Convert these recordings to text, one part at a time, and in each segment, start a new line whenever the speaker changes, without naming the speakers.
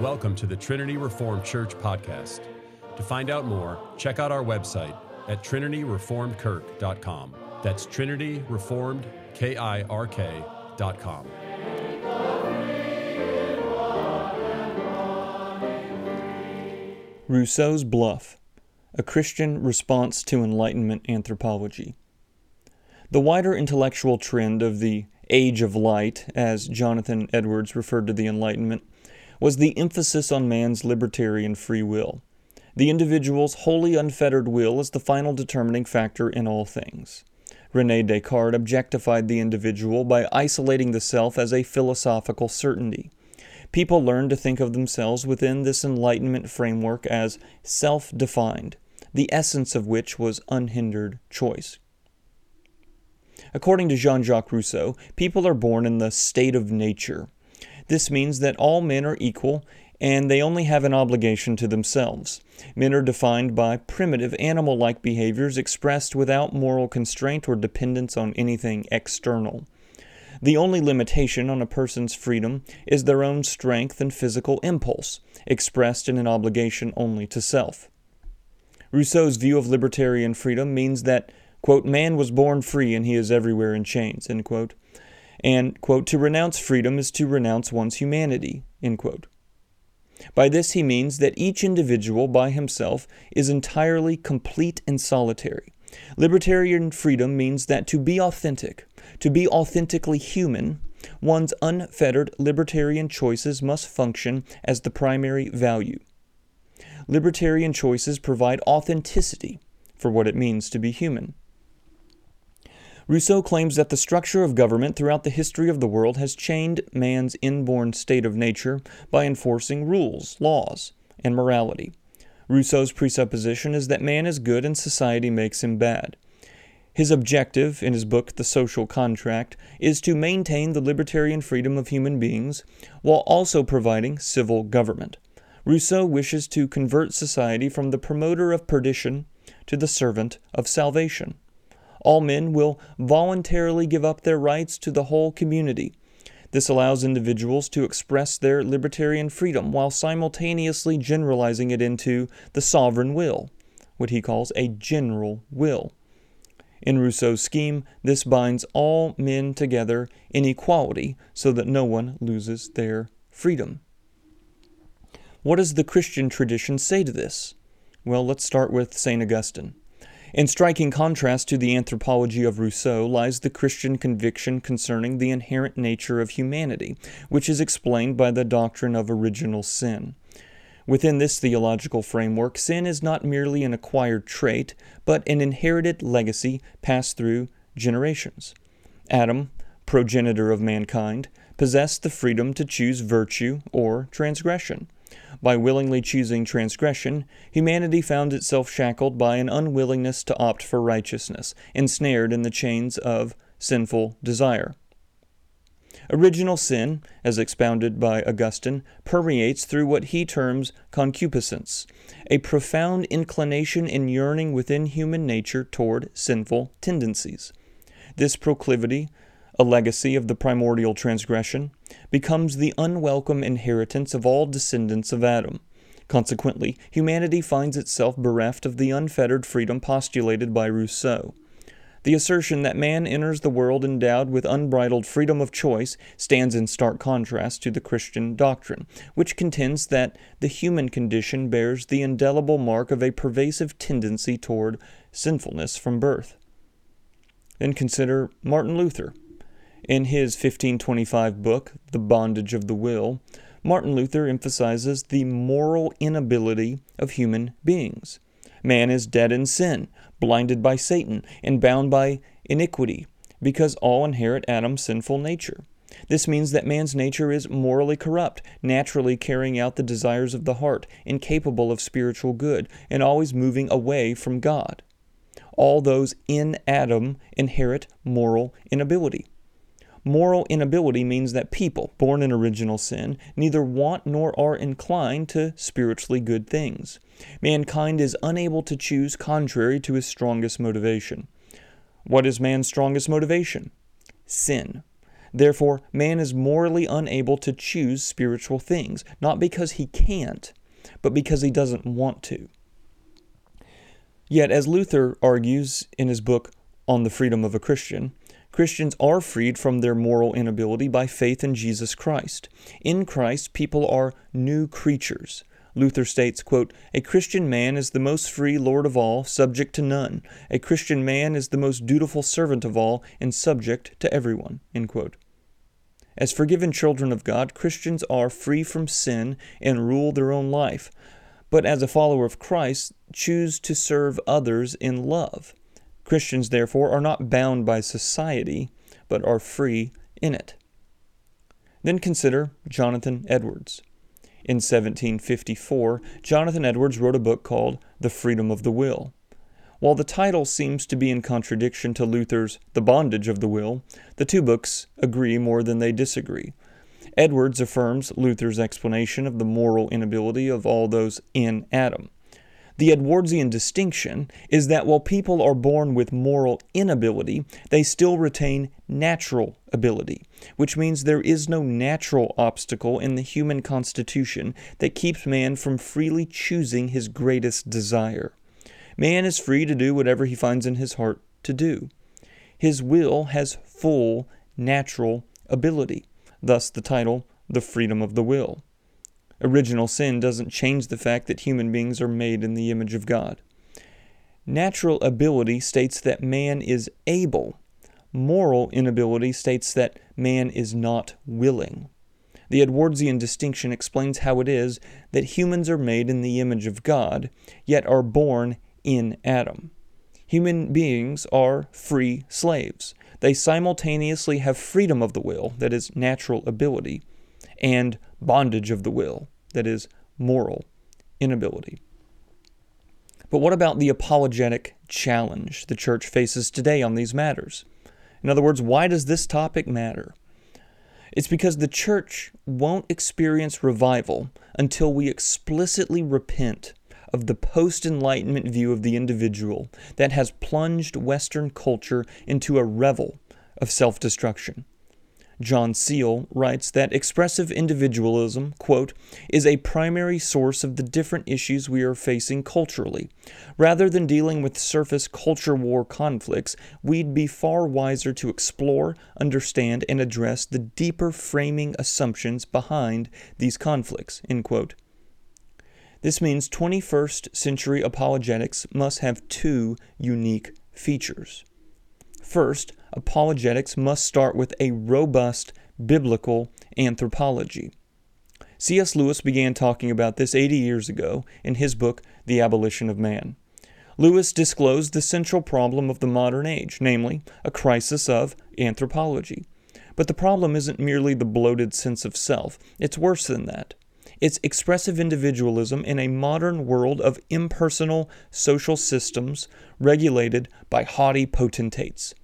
Welcome to the Trinity Reformed Church podcast. To find out more, check out our website at trinityreformedkirk.com. That's Trinity Reformed, K I R K.com.
Rousseau's Bluff A Christian Response to Enlightenment Anthropology. The wider intellectual trend of the Age of Light, as Jonathan Edwards referred to the Enlightenment, was the emphasis on man's libertarian free will. The individual's wholly unfettered will is the final determining factor in all things. Rene Descartes objectified the individual by isolating the self as a philosophical certainty. People learned to think of themselves within this Enlightenment framework as self defined, the essence of which was unhindered choice. According to Jean Jacques Rousseau, people are born in the state of nature, this means that all men are equal and they only have an obligation to themselves. Men are defined by primitive animal like behaviors expressed without moral constraint or dependence on anything external. The only limitation on a person's freedom is their own strength and physical impulse, expressed in an obligation only to self. Rousseau's view of libertarian freedom means that, quote, man was born free and he is everywhere in chains, end quote. And, quote, to renounce freedom is to renounce one's humanity, end quote. By this he means that each individual by himself is entirely complete and solitary. Libertarian freedom means that to be authentic, to be authentically human, one's unfettered libertarian choices must function as the primary value. Libertarian choices provide authenticity for what it means to be human. Rousseau claims that the structure of government throughout the history of the world has chained man's inborn state of nature by enforcing rules, laws, and morality. Rousseau's presupposition is that man is good and society makes him bad. His objective, in his book The Social Contract, is to maintain the libertarian freedom of human beings while also providing civil government. Rousseau wishes to convert society from the promoter of perdition to the servant of salvation all men will voluntarily give up their rights to the whole community. This allows individuals to express their libertarian freedom while simultaneously generalizing it into the sovereign will, what he calls a general will. In Rousseau's scheme, this binds all men together in equality so that no one loses their freedom. What does the Christian tradition say to this? Well, let's start with St. Augustine. In striking contrast to the anthropology of Rousseau lies the Christian conviction concerning the inherent nature of humanity, which is explained by the doctrine of original sin. Within this theological framework, sin is not merely an acquired trait, but an inherited legacy passed through generations. Adam, progenitor of mankind, possessed the freedom to choose virtue or transgression. By willingly choosing transgression, humanity found itself shackled by an unwillingness to opt for righteousness, ensnared in the chains of sinful desire. Original sin, as expounded by Augustine, permeates through what he terms concupiscence, a profound inclination and yearning within human nature toward sinful tendencies. This proclivity a legacy of the primordial transgression, becomes the unwelcome inheritance of all descendants of Adam. Consequently, humanity finds itself bereft of the unfettered freedom postulated by Rousseau. The assertion that man enters the world endowed with unbridled freedom of choice stands in stark contrast to the Christian doctrine, which contends that the human condition bears the indelible mark of a pervasive tendency toward sinfulness from birth. Then consider Martin Luther, in his 1525 book, The Bondage of the Will, Martin Luther emphasizes the moral inability of human beings. Man is dead in sin, blinded by Satan, and bound by iniquity, because all inherit Adam's sinful nature. This means that man's nature is morally corrupt, naturally carrying out the desires of the heart, incapable of spiritual good, and always moving away from God. All those in Adam inherit moral inability. Moral inability means that people, born in original sin, neither want nor are inclined to spiritually good things. Mankind is unable to choose contrary to his strongest motivation. What is man's strongest motivation? Sin. Therefore, man is morally unable to choose spiritual things, not because he can't, but because he doesn't want to. Yet, as Luther argues in his book On the Freedom of a Christian, Christians are freed from their moral inability by faith in Jesus Christ. In Christ, people are new creatures. Luther states, quote, A Christian man is the most free Lord of all, subject to none. A Christian man is the most dutiful servant of all, and subject to everyone. As forgiven children of God, Christians are free from sin and rule their own life. But as a follower of Christ, choose to serve others in love. Christians, therefore, are not bound by society, but are free in it. Then consider Jonathan Edwards. In 1754, Jonathan Edwards wrote a book called The Freedom of the Will. While the title seems to be in contradiction to Luther's The Bondage of the Will, the two books agree more than they disagree. Edwards affirms Luther's explanation of the moral inability of all those in Adam. The Edwardsian distinction is that while people are born with moral inability, they still retain natural ability, which means there is no natural obstacle in the human constitution that keeps man from freely choosing his greatest desire. Man is free to do whatever he finds in his heart to do. His will has full natural ability, thus the title, The Freedom of the Will. Original sin doesn't change the fact that human beings are made in the image of God. Natural ability states that man is able. Moral inability states that man is not willing. The Edwardsian distinction explains how it is that humans are made in the image of God, yet are born in Adam. Human beings are free slaves. They simultaneously have freedom of the will, that is, natural ability, and bondage of the will, that is, moral inability. But what about the apologetic challenge the church faces today on these matters? In other words, why does this topic matter? It's because the church won't experience revival until we explicitly repent of the post Enlightenment view of the individual that has plunged Western culture into a revel of self destruction. John Seel writes that expressive individualism, quote, is a primary source of the different issues we are facing culturally. Rather than dealing with surface culture war conflicts, we'd be far wiser to explore, understand, and address the deeper framing assumptions behind these conflicts, end quote. This means 21st century apologetics must have two unique features. First, apologetics must start with a robust biblical anthropology. C.S. Lewis began talking about this 80 years ago in his book, The Abolition of Man. Lewis disclosed the central problem of the modern age, namely, a crisis of anthropology. But the problem isn't merely the bloated sense of self, it's worse than that. It's expressive individualism in a modern world of impersonal social systems regulated by haughty potentates.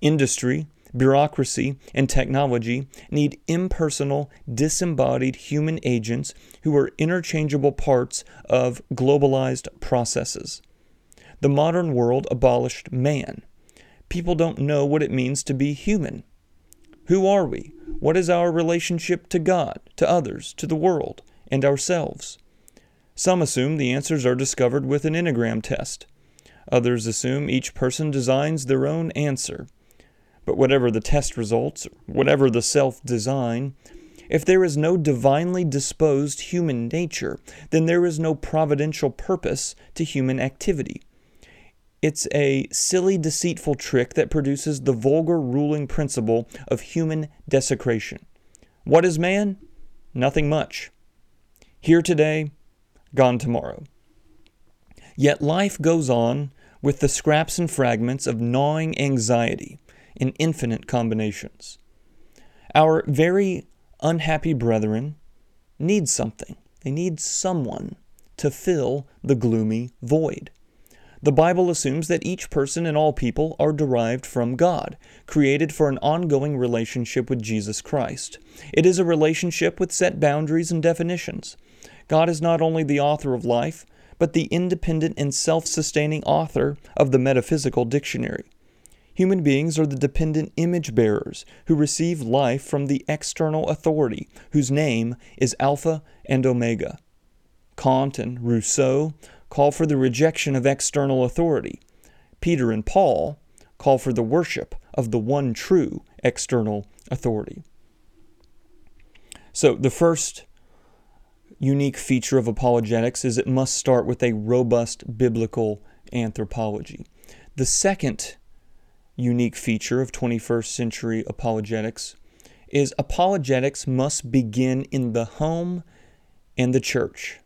Industry, bureaucracy, and technology need impersonal, disembodied human agents who are interchangeable parts of globalized processes. The modern world abolished man. People don't know what it means to be human. Who are we? What is our relationship to God, to others, to the world, and ourselves? Some assume the answers are discovered with an Enneagram test. Others assume each person designs their own answer. But whatever the test results, whatever the self design, if there is no divinely disposed human nature, then there is no providential purpose to human activity. It's a silly, deceitful trick that produces the vulgar ruling principle of human desecration. What is man? Nothing much. Here today, gone tomorrow. Yet life goes on with the scraps and fragments of gnawing anxiety in infinite combinations. Our very unhappy brethren need something. They need someone to fill the gloomy void. The Bible assumes that each person and all people are derived from God, created for an ongoing relationship with Jesus Christ. It is a relationship with set boundaries and definitions. God is not only the author of life, but the independent and self sustaining author of the metaphysical dictionary. Human beings are the dependent image bearers who receive life from the external authority, whose name is Alpha and Omega. Kant and Rousseau call for the rejection of external authority. Peter and Paul call for the worship of the one true external authority. So, the first unique feature of apologetics is it must start with a robust biblical anthropology. The second unique feature of 21st century apologetics is apologetics must begin in the home and the church.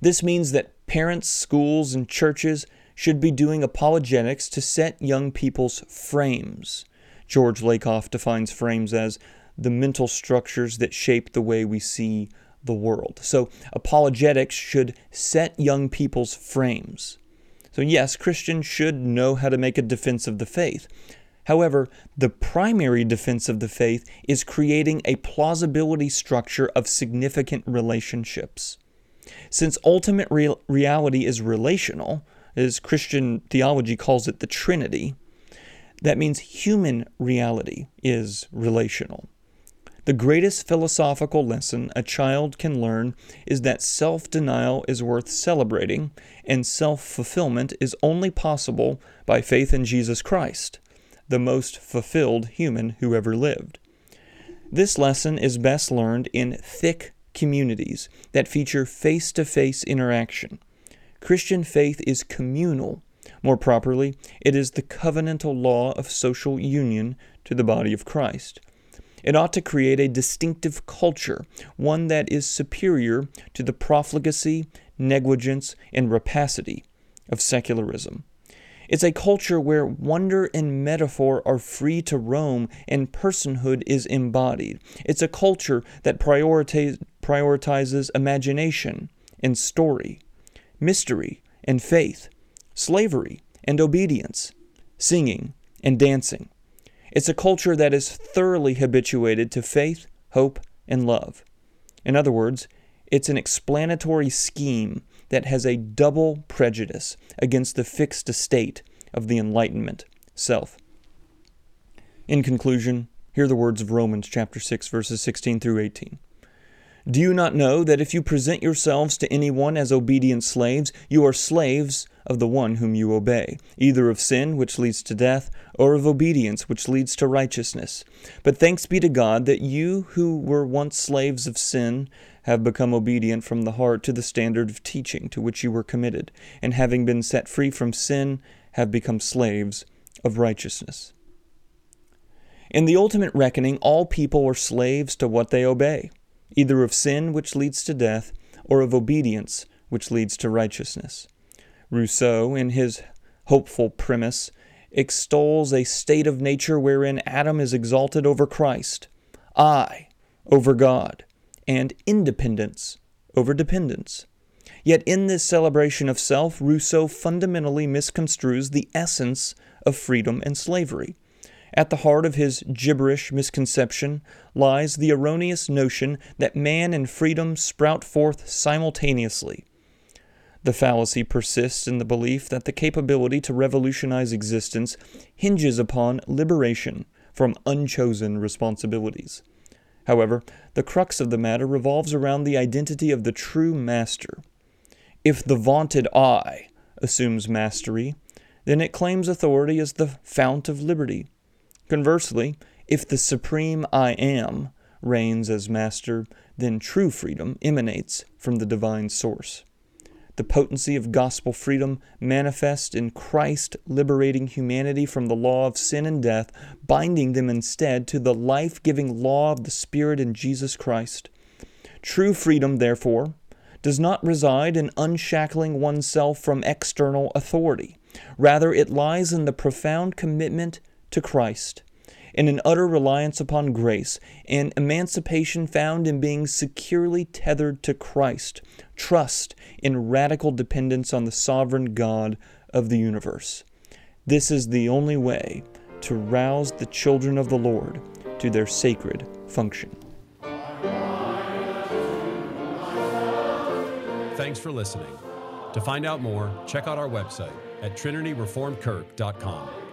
This means that parents, schools, and churches should be doing apologetics to set young people's frames. George Lakoff defines frames as the mental structures that shape the way we see the world. So, apologetics should set young people's frames. So, yes, Christians should know how to make a defense of the faith. However, the primary defense of the faith is creating a plausibility structure of significant relationships. Since ultimate real- reality is relational, as Christian theology calls it the Trinity, that means human reality is relational. The greatest philosophical lesson a child can learn is that self denial is worth celebrating and self fulfillment is only possible by faith in Jesus Christ, the most fulfilled human who ever lived. This lesson is best learned in thick communities that feature face to face interaction. Christian faith is communal. More properly, it is the covenantal law of social union to the body of Christ. It ought to create a distinctive culture, one that is superior to the profligacy, negligence, and rapacity of secularism. It's a culture where wonder and metaphor are free to roam and personhood is embodied. It's a culture that prioritize, prioritizes imagination and story, mystery and faith, slavery and obedience, singing and dancing. It's a culture that is thoroughly habituated to faith, hope, and love. In other words, it's an explanatory scheme that has a double prejudice against the fixed estate of the Enlightenment self. In conclusion, hear the words of Romans chapter 6 verses 16 through 18. Do you not know that if you present yourselves to anyone as obedient slaves, you are slaves of the one whom you obey, either of sin, which leads to death, or of obedience, which leads to righteousness? But thanks be to God that you who were once slaves of sin have become obedient from the heart to the standard of teaching to which you were committed, and having been set free from sin, have become slaves of righteousness. In the ultimate reckoning, all people are slaves to what they obey either of sin, which leads to death, or of obedience, which leads to righteousness. Rousseau, in his hopeful premise, extols a state of nature wherein Adam is exalted over Christ, I over God, and independence over dependence. Yet in this celebration of self, Rousseau fundamentally misconstrues the essence of freedom and slavery. At the heart of his gibberish misconception lies the erroneous notion that man and freedom sprout forth simultaneously. The fallacy persists in the belief that the capability to revolutionize existence hinges upon liberation from unchosen responsibilities. However, the crux of the matter revolves around the identity of the true master. If the vaunted I assumes mastery, then it claims authority as the fount of liberty. Conversely, if the supreme I am reigns as master, then true freedom emanates from the divine source. The potency of gospel freedom manifest in Christ liberating humanity from the law of sin and death, binding them instead to the life giving law of the Spirit in Jesus Christ. True freedom, therefore, does not reside in unshackling oneself from external authority. Rather, it lies in the profound commitment to Christ, in an utter reliance upon grace, and emancipation found in being securely tethered to Christ, trust in radical dependence on the sovereign God of the universe. This is the only way to rouse the children of the Lord to their sacred function.
Thanks for listening. To find out more, check out our website at trinityreformedkirk.com.